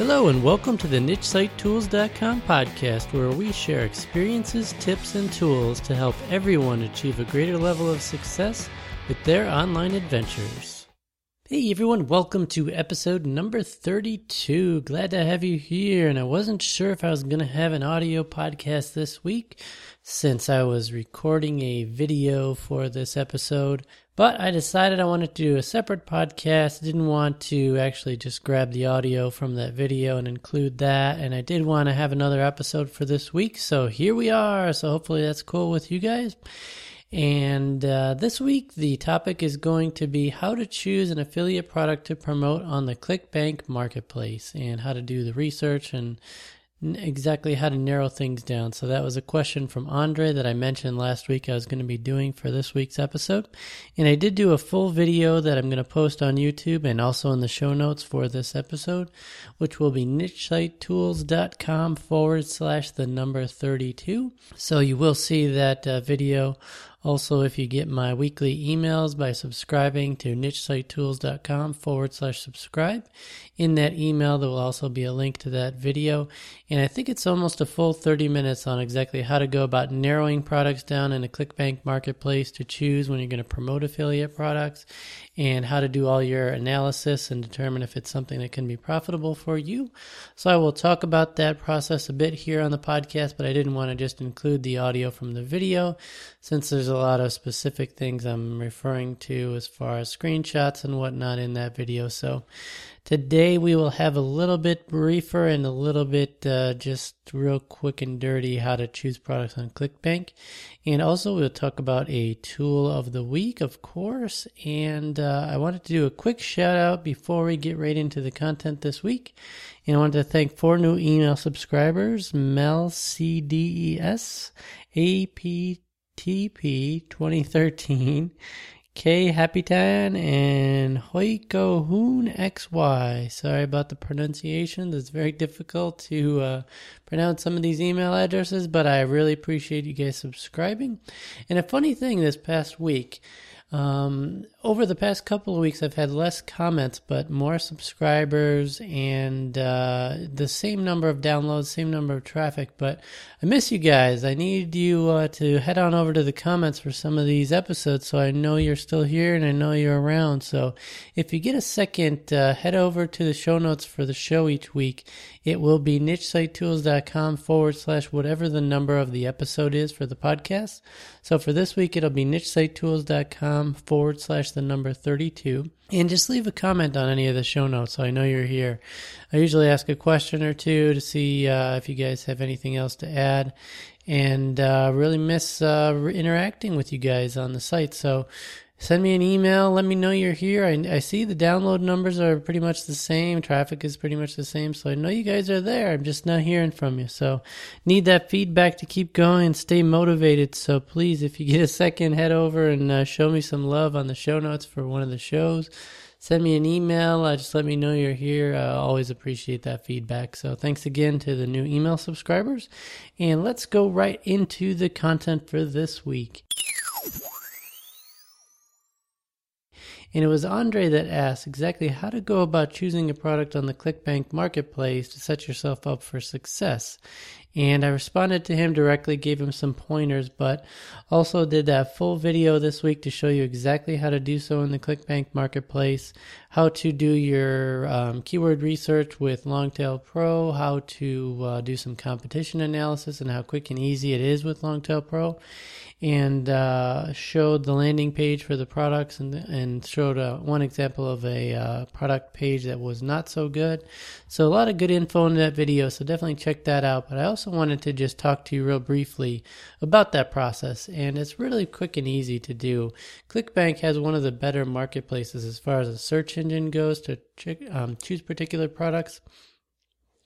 Hello, and welcome to the NicheSiteTools.com podcast, where we share experiences, tips, and tools to help everyone achieve a greater level of success with their online adventures. Hey everyone, welcome to episode number 32. Glad to have you here. And I wasn't sure if I was going to have an audio podcast this week since I was recording a video for this episode. But I decided I wanted to do a separate podcast. Didn't want to actually just grab the audio from that video and include that. And I did want to have another episode for this week. So here we are. So hopefully that's cool with you guys. And uh, this week, the topic is going to be how to choose an affiliate product to promote on the ClickBank marketplace and how to do the research and exactly how to narrow things down. So that was a question from Endre that I mentioned last week I was going to be doing for this week's episode. And I did do a full video that I'm going to post on YouTube and also in the show notes for this episode, which will be nichesitetools.com forward slash the number 32. So you will see that uh, video also, if you get my weekly emails by subscribing to nichesitetools.com forward slash subscribe, in that email there will also be a link to that video. And I think it's almost a full 30 minutes on exactly how to go about narrowing products down in a ClickBank marketplace to choose when you're going to promote affiliate products and how to do all your analysis and determine if it's something that can be profitable for you. So I will talk about that process a bit here on the podcast, but I didn't want to just include the audio from the video since there's a lot of specific things I'm referring to as far as screenshots and whatnot in that video. So today we will have a little bit briefer and a little bit uh, just real quick and dirty how to choose products on ClickBank. And also we'll talk about a tool of the week, of course. And uh, I wanted to do a quick shout out before we get right into the content this week. And I wanted to thank four new email subscribers, Mel CDES, AP TP 2013, K Hapitan, and Hoiko Hoon XY. Sorry about the pronunciation. It's very difficult to uh, pronounce some of these email addresses, but I really appreciate you guys subscribing. And a funny thing this past week, um, over the past couple of weeks, I've had less comments, but more subscribers and uh, the same number of downloads, same number of traffic. But I miss you guys. I need you uh, to head on over to the comments for some of these episodes so I know you're still here and I know you're around. So if you get a second, uh, head over to the show notes for the show each week. It will be nichesitetools.com forward slash whatever the number of the episode is for the podcast. So for this week, it'll be nichesitetools.com forward slash the number 32. And just leave a comment on any of the show notes so I know you're here. I usually ask a question or two to see uh, if you guys have anything else to add. And uh, really miss uh, interacting with you guys on the site. So send me an email. Let me know you're here. I, I, see the download numbers are pretty much the same. Traffic is pretty much the same. So I know you guys are there. I'm just not hearing from you. So need that feedback to keep going and stay motivated. So please, if you get a second, head over and uh, show me some love on the show notes for one of the shows. Send me an email. Uh, just let me know you're here. I always appreciate that feedback. So thanks again to the new email subscribers. And let's go right into the content for this week. And it was Endre that asked exactly how to go about choosing a product on the ClickBank marketplace to set yourself up for success. And I responded to him directly, gave him some pointers, but also did that full video this week to show you exactly how to do so in the ClickBank marketplace, how to do your um, keyword research with Longtail Pro, how to uh, do some competition analysis, and how quick and easy it is with Longtail Pro and uh, showed the landing page for the products and and showed uh, one example of a uh, product page that was not so good. So a lot of good info in that video. So definitely check that out. But I also wanted to just talk to you real briefly about that process, and it's really quick and easy to do. ClickBank has one of the better marketplaces as far as a search engine goes to um, choose particular products.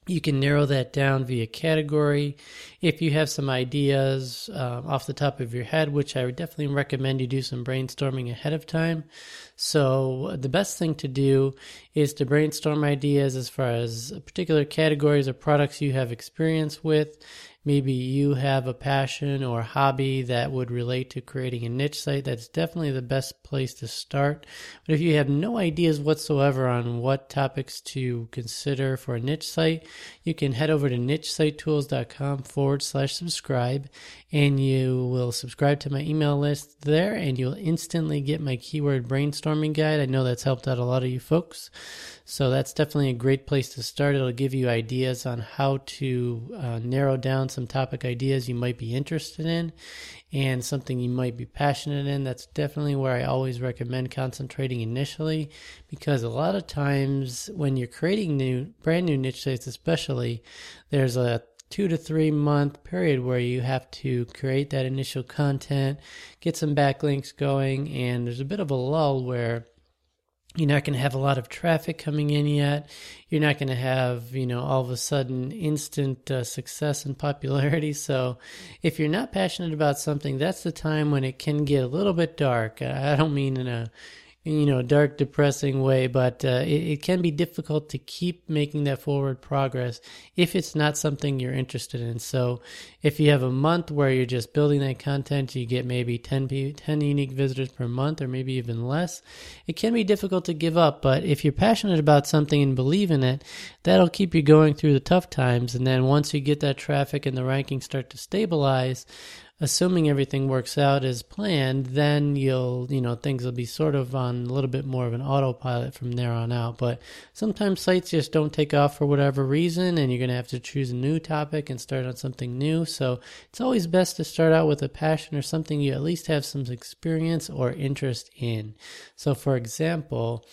You can narrow that down via category. If you have some ideas uh, off the top of your head, which I would definitely recommend you do some brainstorming ahead of time. So, the best thing to do is to brainstorm ideas as far as particular categories or products you have experience with maybe you have a passion or hobby that would relate to creating a niche site, that's definitely the best place to start. But if you have no ideas whatsoever on what topics to consider for a niche site, you can head over to nichesitetools.com forward slash subscribe and you will subscribe to my email list there and you'll instantly get my keyword brainstorming guide. I know that's helped out a lot of you folks. So that's definitely a great place to start. It'll give you ideas on how to uh, narrow down some topic ideas you might be interested in and something you might be passionate in. That's definitely where I always recommend concentrating initially because a lot of times when you're creating new, brand new niche sites, especially, there's a two to three month period where you have to create that initial content, get some backlinks going, and there's a bit of a lull where you're not going to have a lot of traffic coming in yet. You're not going to have, you know, all of a sudden instant uh, success and popularity. So, if you're not passionate about something, that's the time when it can get a little bit dark. I don't mean in a you know, dark, depressing way, but uh, it, it, can be difficult to keep making that forward progress if it's not something you're interested in. So, if you have a month where you're just building that content, you get maybe 10, 10 unique visitors per month or maybe even less, it can be difficult to give up. But if you're passionate about something and believe in it, that'll keep you going through the tough times. And then once you get that traffic and the rankings start to stabilize, assuming everything works out as planned, then you'll, you know, things will be sort of on a little bit more of an autopilot from there on out. But sometimes sites just don't take off for whatever reason, and you're going to have to choose a new topic and start on something new. So it's always best to start out with a passion or something you at least have some experience or interest in. So, for example,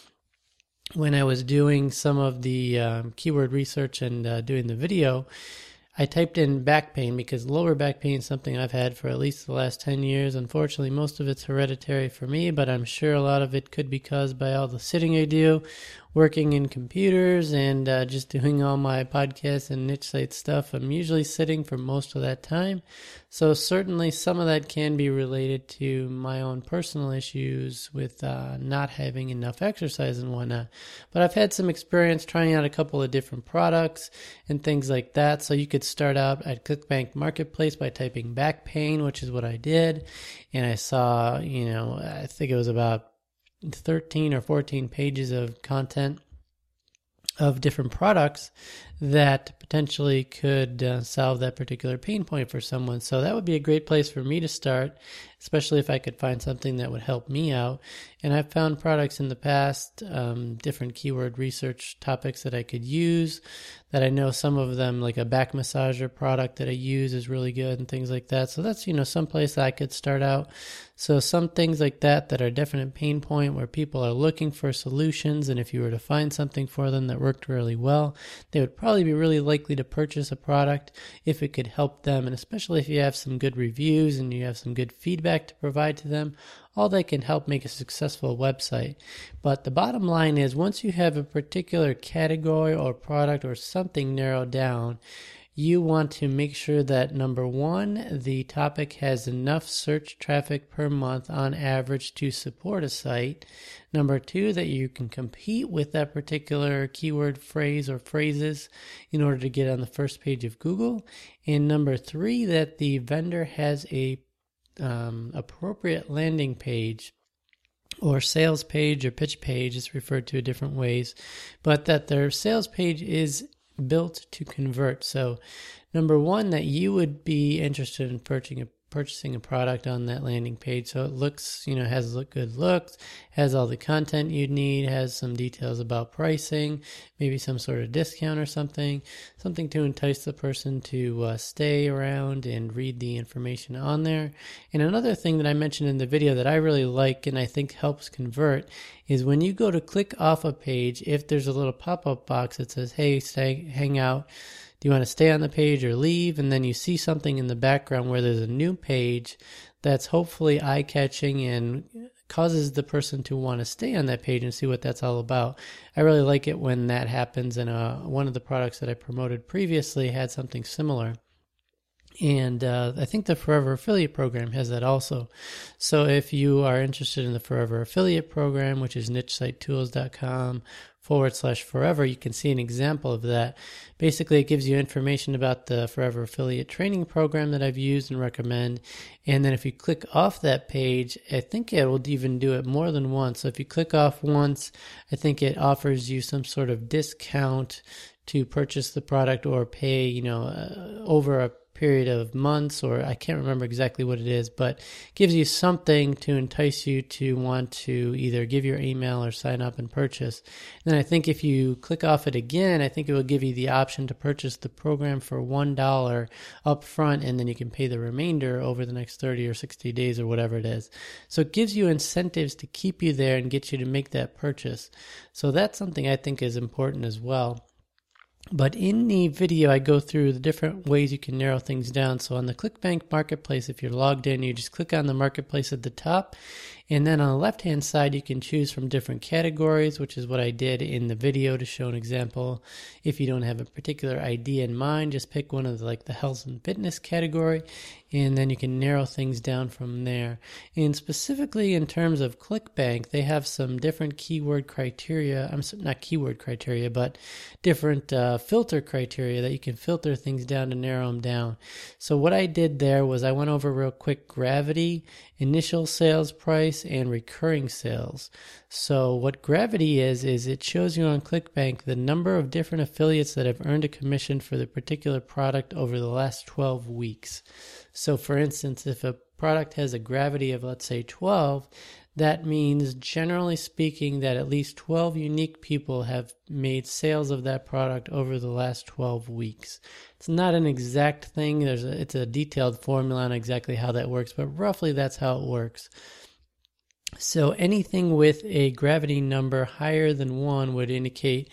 when I was doing some of the um, keyword research and uh, doing the video, I typed in back pain because lower back pain is something I've had for at least the last 10 years. Unfortunately, most of it's hereditary for me, but I'm sure a lot of it could be caused by all the sitting I do working in computers and uh, just doing all my podcasts and niche site stuff, I'm usually sitting for most of that time. So, certainly, some of that can be related to my own personal issues with uh, not having enough exercise and whatnot. But I've had some experience trying out a couple of different products and things like that. So, you could start out at ClickBank Marketplace by typing back pain, which is what I did. And I saw, you know, I think it was about 13 or 14 pages of content of different products that potentially could uh, solve that particular pain point for someone. So that would be a great place for me to start, especially if I could find something that would help me out. And I've found products in the past, um, different keyword research topics that I could use. That I know some of them, like a back massager product that I use, is really good and things like that. So that's you know some place that I could start out. So some things like that that are definite pain point where people are looking for solutions, and if you were to find something for them that worked really well, they would probably be really likely to purchase a product if it could help them, and especially if you have some good reviews and you have some good feedback to provide to them, all that can help make a successful website. But the bottom line is once you have a particular category or product or something narrowed down, you want to make sure that number one, the topic has enough search traffic per month on average to support a site. Number two, that you can compete with that particular keyword phrase or phrases in order to get on the first page of Google. And number three, that the vendor has a um, appropriate landing page or sales page or pitch page is referred to different ways, but that their sales page is built to convert. So, number one, that you would be interested in purchasing a purchasing a product on that landing page. So it looks, you know, has look good looks, has all the content you'd need, has some details about pricing, maybe some sort of discount or something, something to entice the person to uh, stay around and read the information on there. And another thing that I mentioned in the video that I really like and I think helps convert is when you go to click off a page, if there's a little pop up box that says, hey, stay, hang out do you want to stay on the page or leave? And then you see something in the background where there's a new page that's hopefully eye catching and causes the person to want to stay on that page and see what that's all about. I really like it when that happens, and uh, one of the products that I promoted previously had something similar. And uh, I think the Forever Affiliate Program has that also. So if you are interested in the Forever Affiliate Program, which is nichesitetools.com forward slash forever, you can see an example of that. Basically, it gives you information about the Forever Affiliate Training Program that I've used and recommend. And then if you click off that page, I think it will even do it more than once. So if you click off once, I think it offers you some sort of discount to purchase the product or pay, you know, uh, over a period of months, or I can't remember exactly what it is, but gives you something to entice you to want to either give your email or sign up and purchase. And then I think if you click off it again, I think it will give you the option to purchase the program for $1 up front, and then you can pay the remainder over the next 30 or 60 days or whatever it is. So it gives you incentives to keep you there and get you to make that purchase. So that's something I think is important as well. But in the video, I go through the different ways you can narrow things down. So on the ClickBank Marketplace, if you're logged in, you just click on the Marketplace at the top and then on the left hand side, you can choose from different categories, which is what I did in the video to show an example. If you don't have a particular idea in mind, just pick one of the, like the health and fitness category, and then you can narrow things down from there. And specifically in terms of ClickBank, they have some different keyword criteria. I'm not keyword criteria, but different uh, filter criteria that you can filter things down to narrow them down. So what I did there was I went over real quick gravity initial sales price and recurring sales. So what gravity is is it shows you on ClickBank the number of different affiliates that have earned a commission for the particular product over the last 12 weeks. So for instance, if a product has a gravity of let's say 12, that means, generally speaking, that at least 12 unique people have made sales of that product over the last 12 weeks. It's not an exact thing. There's a, it's a detailed formula on exactly how that works, but roughly that's how it works. So anything with a gravity number higher than one would indicate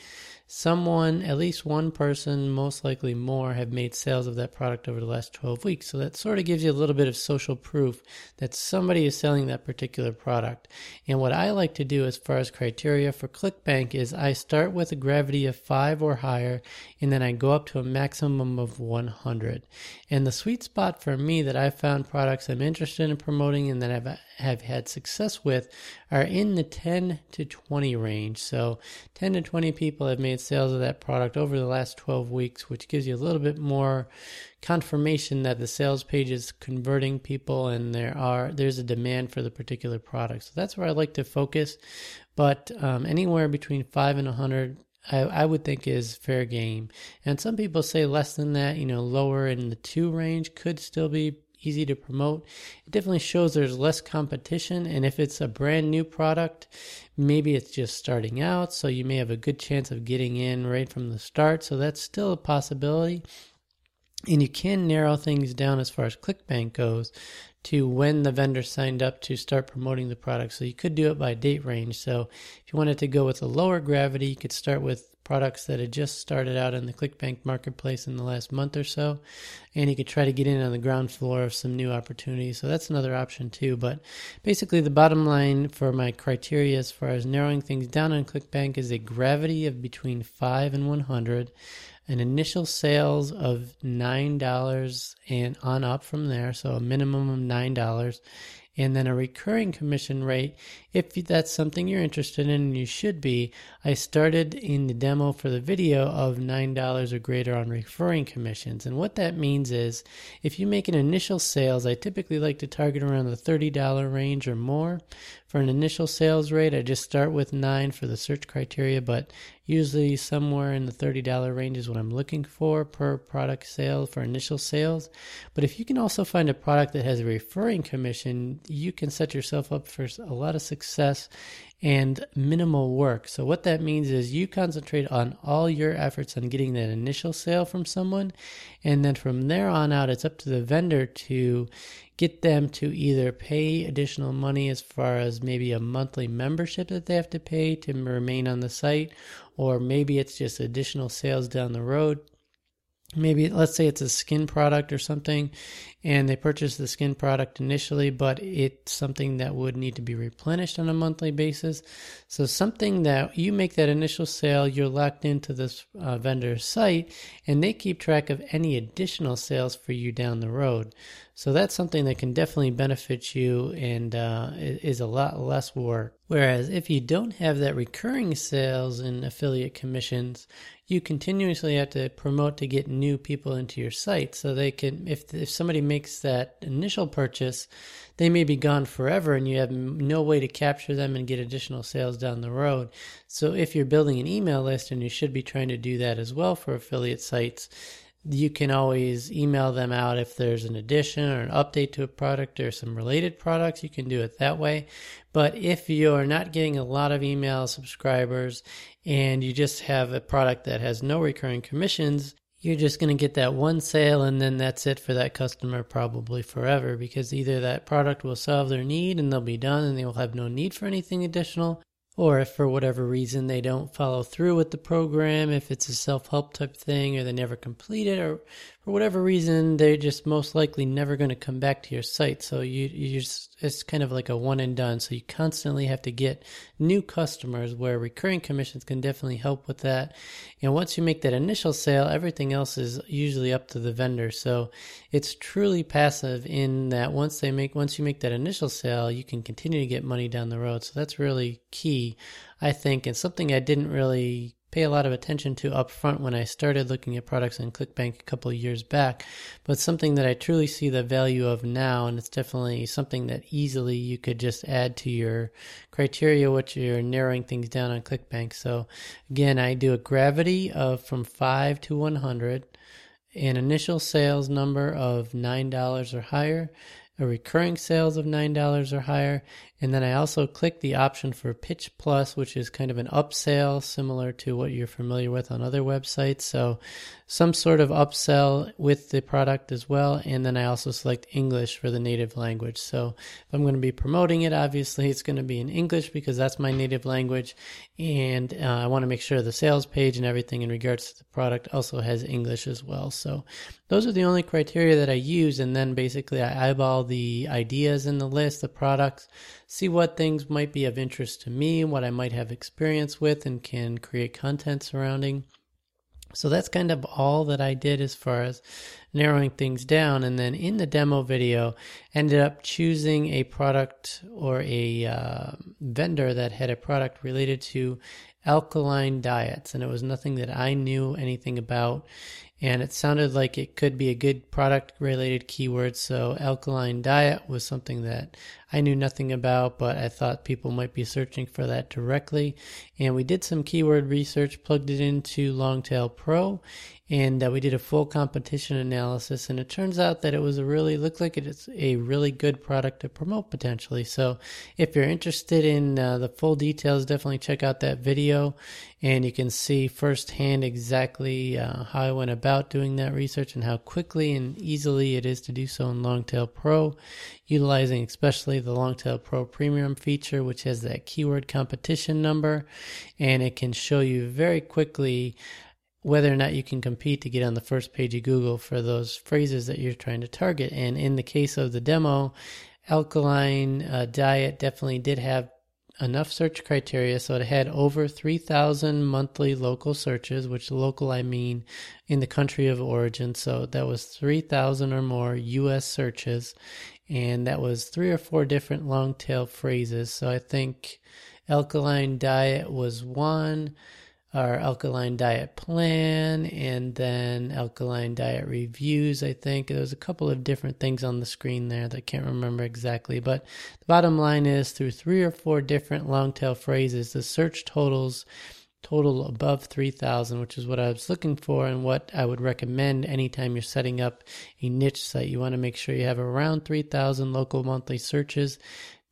someone, at least one person, most likely more, have made sales of that product over the last 12 weeks. So that sort of gives you a little bit of social proof that somebody is selling that particular product. And what I like to do as far as criteria for ClickBank is I start with a gravity of five or higher, and then I go up to a maximum of 100. And the sweet spot for me that I've found products I'm interested in promoting and that I've have had success with are in the 10 to 20 range. So 10 to 20 people have made sales of that product over the last 12 weeks, which gives you a little bit more confirmation that the sales page is converting people and there are there's a demand for the particular product. So that's where I like to focus. But um, anywhere between 5 and 100 I, I, would think is fair game. And some people say less than that, you know, lower in the two range could still be easy to promote. It definitely shows there's less competition. And if it's a brand new product, maybe it's just starting out. So you may have a good chance of getting in right from the start. So that's still a possibility. And you can narrow things down as far as ClickBank goes to when the vendor signed up to start promoting the product. So you could do it by date range. So if you wanted to go with a lower gravity, you could start with products that had just started out in the ClickBank marketplace in the last month or so. And you could try to get in on the ground floor of some new opportunities. So that's another option too. But basically, the bottom line for my criteria as far as narrowing things down on ClickBank is a gravity of between 5 and 100 an initial sales of $9 and on up from there, so a minimum of $9, and then a recurring commission rate. If that's something you're interested in and you should be. I started in the demo for the video of $9 or greater on recurring commissions and what that means is if you make an initial sales i typically like to target around the $30 range or more for an initial sales rate i just start with 9 for the search criteria but usually somewhere in the $30 range is what i'm looking for per product sale for initial sales. But if you can also find a product that has a recurring commission you can set yourself up for a lot of success and minimal work. So, what that means is you concentrate on all your efforts on getting that initial sale from someone, and then from there on out, it's up to the vendor to get them to either pay additional money as far as maybe a monthly membership that they have to pay to remain on the site, or maybe it's just additional sales down the road maybe let's say it's a skin product or something and they purchase the skin product initially but it's something that would need to be replenished on a monthly basis. So something that you make that initial sale you're locked into this uh, vendor's site and they keep track of any additional sales for you down the road. So that's something that can definitely benefit you and uh, is a lot less work. Whereas if you don't have that recurring sales and affiliate commissions you continuously have to promote to get new people into your site. So they can if if somebody makes that initial purchase they may be gone forever and you have no way to capture them and get additional sales down the road so if you're building an email list and you should be trying to do that as well for affiliate sites you can always email them out if there's an addition or an update to a product or some related products. You can do it that way. But if you're not getting a lot of email subscribers and you just have a product that has no recurring commissions, you're just going to get that one sale and then that's it for that customer probably forever because either that product will solve their need and they'll be done and they will have no need for anything additional or if for whatever reason they don't follow through with the program, if it's a self help type thing, or they never complete it, or for whatever reason, they're just most likely never going to come back to your site. So you, you just, it's kind of like a one and done. So you constantly have to get new customers where recurring commissions can definitely help with that. And once you make that initial sale, everything else is usually up to the vendor. So it's truly passive in that once they make, once you make that initial sale, you can continue to get money down the road. So that's really key, I think, and something I didn't really pay a lot of attention to up front when I started looking at products in ClickBank a couple years back, but something that I truly see the value of now, and it's definitely something that easily you could just add to your criteria, which you're narrowing things down on ClickBank. So again, I do a gravity of from five to 100, an initial sales number of $9 or higher, a recurring sales of $9 or higher. And then I also click the option for Pitch Plus, which is kind of an upsell similar to what you're familiar with on other websites. So some sort of upsell with the product as well. And then I also select English for the native language. So if I'm going to be promoting it, obviously it's going to be in English because that's my native language. And uh, I want to make sure the sales page and everything in regards to the product also has English as well. So those are the only criteria that I use. And then basically I eyeball the ideas in the list, the products, see what things might be of interest to me, what I might have experience with, and can create content surrounding. So that's kind of all that I did as far as narrowing things down. And then in the demo video, ended up choosing a product or a uh, vendor that had a product related to alkaline diets. And it was nothing that I knew anything about and it sounded like it could be a good product related keyword. So, alkaline diet was something that I knew nothing about, but I thought people might be searching for that directly. And we did some keyword research, plugged it into Longtail Pro, and uh, we did a full competition analysis. And it turns out that it was a really looked like it's a really good product to promote potentially. So, if you're interested in uh, the full details, definitely check out that video, and you can see firsthand exactly uh, how I went about doing that research and how quickly and easily it is to do so in Longtail Pro utilizing especially the Longtail Pro Premium feature, which has that keyword competition number, and it can show you very quickly whether or not you can compete to get on the first page of Google for those phrases that you're trying to target. And in the case of the demo, alkaline uh, diet definitely did have enough search criteria so it had over 3000 monthly local searches which local i mean in the country of origin so that was 3000 or more us searches and that was three or four different long tail phrases. So I think alkaline diet was one, our alkaline diet plan, and then alkaline diet reviews. I think there's a couple of different things on the screen there that I can't remember exactly. But the bottom line is through three or four different long tail phrases, the search totals total above 3000 which is what i was looking for and what i would recommend anytime you're setting up a niche site you want to make sure you have around 3000 local monthly searches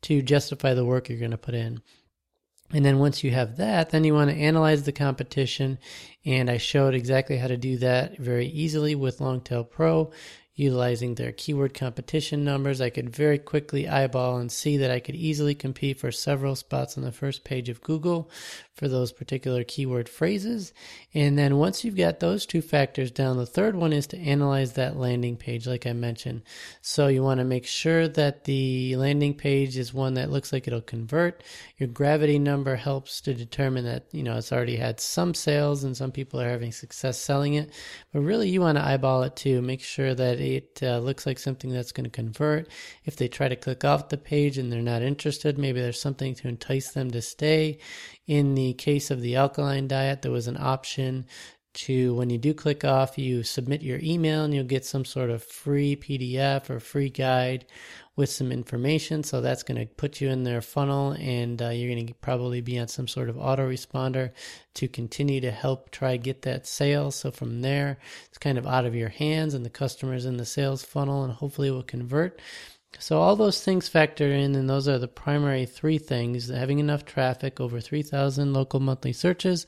to justify the work you're going to put in and then once you have that then you want to analyze the competition. And I showed exactly how to do that very easily with Longtail Pro utilizing their keyword competition numbers, I could very quickly eyeball and see that I could easily compete for several spots on the first page of Google for those particular keyword phrases. And then once you've got those two factors down, the third one is to analyze that landing page, like I mentioned. So you want to make sure that the landing page is one that looks like it'll convert. Your gravity number helps to determine that, you know, it's already had some sales and some people are having success selling it. But really, you want to eyeball it too. Make sure that it uh, looks like something that's going to convert. If they try to click off the page and they're not interested, maybe there's something to entice them to stay. In the case of the alkaline diet, there was an option to when you do click off, you submit your email and you'll get some sort of free PDF or free guide with some information. So that's going to put you in their funnel and uh, you're going to probably be on some sort of autoresponder to continue to help try get that sale. So from there, it's kind of out of your hands and the customer's in the sales funnel and hopefully will convert. So all those things factor in, and those are the primary three things: having enough traffic, over 3,000 local monthly searches,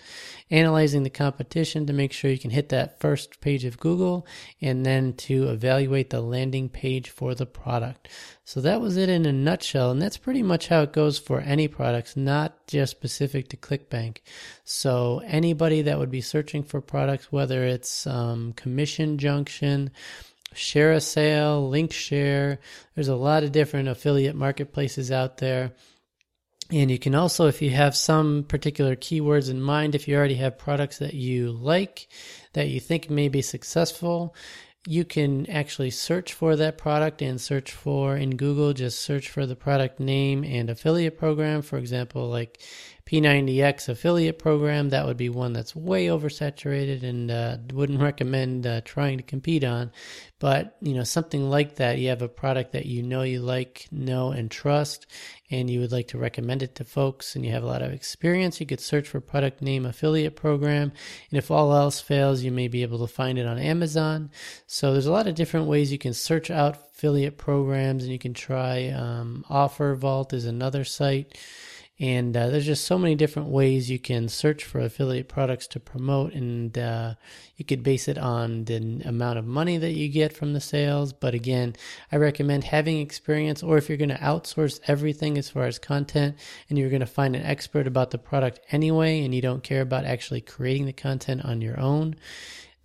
analyzing the competition to make sure you can hit that first page of Google, and then to evaluate the landing page for the product. So that was it in a nutshell, and that's pretty much how it goes for any products, not just specific to ClickBank. So anybody that would be searching for products, whether it's um, Commission Junction ShareASale, LinkShare. There's a lot of different affiliate marketplaces out there. And you can also, if you have some particular keywords in mind, if you already have products that you like, that you think may be successful, you can actually search for that product and search for in Google, just search for the product name and affiliate program. For example, like P90X affiliate program, that would be one that's way oversaturated and uh, wouldn't recommend uh, trying to compete on. But, you know, something like that, you have a product that you know you like, know, and trust, and you would like to recommend it to folks and you have a lot of experience, you could search for product name affiliate program. And if all else fails, you may be able to find it on Amazon. So there's a lot of different ways you can search out affiliate programs and you can try um, Offer Vault is another site. And uh, there's just so many different ways you can search for affiliate products to promote, and uh, you could base it on the amount of money that you get from the sales. But again, I recommend having experience, or if you're going to outsource everything as far as content and you're going to find an expert about the product anyway, and you don't care about actually creating the content on your own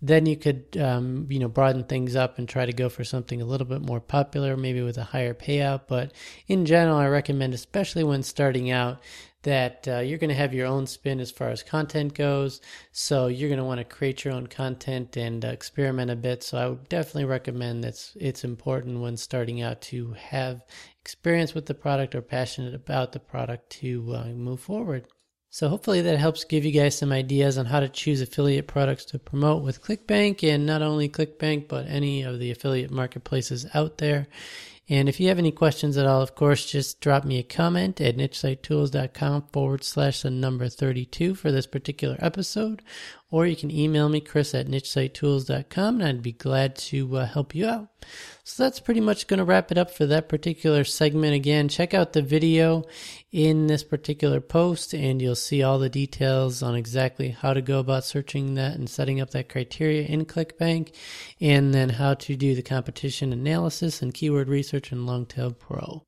then you could um, you know broaden things up and try to go for something a little bit more popular maybe with a higher payout. But in general i recommend especially when starting out that uh, you're going to have your own spin as far as content goes. So you're going to want to create your own content and uh, experiment a bit. So i would definitely recommend that it's important when starting out to have experience with the product or passionate about the product to uh, move forward so hopefully that helps give you guys some ideas on how to choose affiliate products to promote with ClickBank and not only ClickBank, but any of the affiliate marketplaces out there. And if you have any questions at all, of course, just drop me a comment at nichesitetools.com forward slash the number 32 for this particular episode. Or you can email me, chris at nichesitetools.com, and I'd be glad to uh, help you out. So that's pretty much going to wrap it up for that particular segment. Again, check out the video in this particular post, and you'll see all the details on exactly how to go about searching that and setting up that criteria in ClickBank, and then how to do the competition analysis and keyword research in Longtail Pro.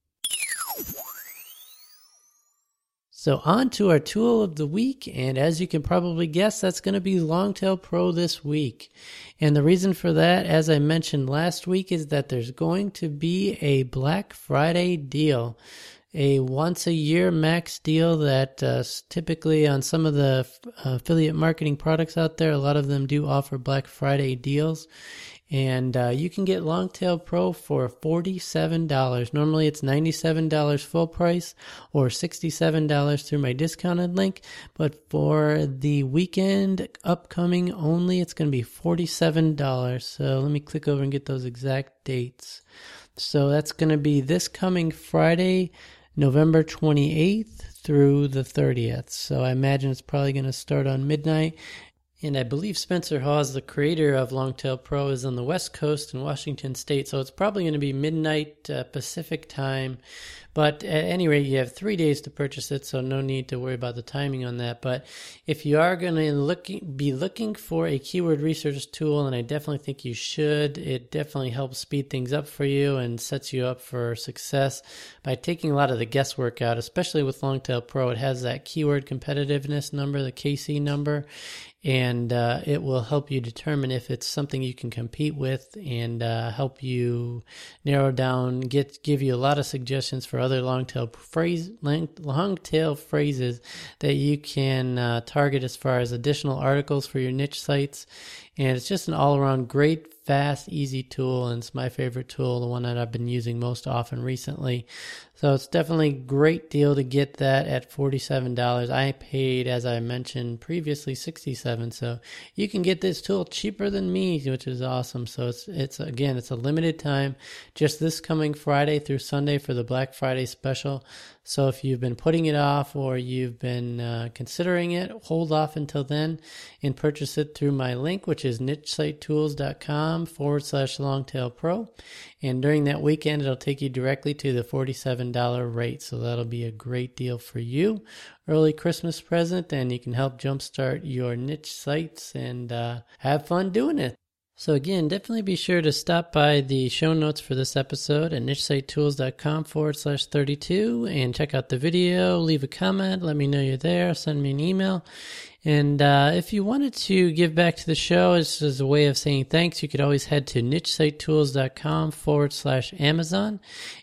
So, on to our tool of the week. And as you can probably guess, that's going to be Longtail Pro this week. And the reason for that, as I mentioned last week, is that there's going to be a Black Friday deal. A once a year max deal that uh, typically on some of the uh, affiliate marketing products out there, a lot of them do offer Black Friday deals and uh, you can get Longtail Pro for $47. Normally it's $97 full price or $67 through my discounted link, but for the weekend upcoming only, it's going to be $47. So let me click over and get those exact dates. So that's going to be this coming Friday, November 28th through the 30th. So I imagine it's probably going to start on midnight and I believe Spencer Haws, the creator of Longtail Pro, is on the West Coast in Washington State. So it's probably going to be midnight uh, Pacific time. But at any rate, you have three days to purchase it, so no need to worry about the timing on that. But if you are going to look, be looking for a keyword research tool, and I definitely think you should, it definitely helps speed things up for you and sets you up for success by taking a lot of the guesswork out, especially with Longtail Pro. It has that keyword competitiveness number, the KC number, and uh, it will help you determine if it's something you can compete with and uh, help you narrow down get give you a lot of suggestions for other long tail phrase long tail phrases that you can uh, target as far as additional articles for your niche sites. And it's just an all-around great fast easy tool and it's my favorite tool the one that i've been using most often recently so it's definitely a great deal to get that at $47. I paid, as I mentioned previously, 67 So you can get this tool cheaper than me, which is awesome. So it's, it's again, it's a limited time, just this coming Friday through Sunday for the Black Friday special. So if you've been putting it off or you've been uh, considering it, hold off until then and purchase it through my link, which is nichesitetools.com forward slash longtail pro. And during that weekend, it'll take you directly to the $47 rate. So that'll be a great deal for you. Early Christmas present, and you can help jumpstart your niche sites and uh, have fun doing it. So again, definitely be sure to stop by the show notes for this episode at nichesitetools.com forward slash 32 and check out the video, leave a comment, let me know you're there, send me an email. And uh, if you wanted to give back to the show as, as a way of saying thanks, you could always head to nichesitetools.com forward slash Amazon.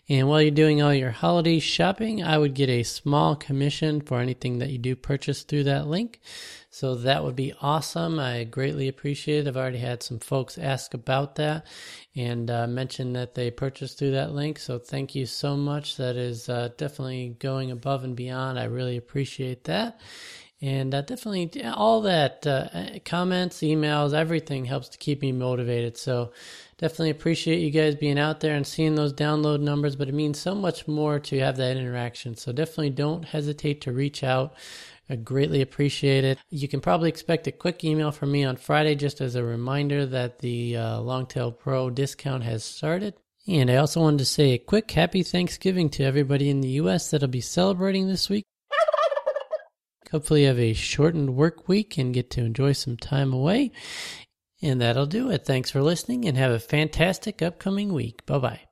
And while you're doing all your holiday shopping, I would get a small commission for anything that you do purchase through that link. So that would be awesome. I greatly appreciate it. I've already had some folks ask about that and uh, mention that they purchased through that link. So thank you so much. That is uh, definitely going above and beyond. I really appreciate that. And uh, definitely all that uh, comments, emails, everything helps to keep me motivated. So definitely appreciate you guys being out there and seeing those download numbers, but it means so much more to have that interaction. So definitely don't hesitate to reach out. I greatly appreciate it. You can probably expect a quick email from me on Friday just as a reminder that the uh, Longtail Pro discount has started. And I also wanted to say a quick happy Thanksgiving to everybody in the U.S. that'll be celebrating this week. Hopefully, you have a shortened work week and get to enjoy some time away. And that'll do it. Thanks for listening and have a fantastic upcoming week. Bye bye.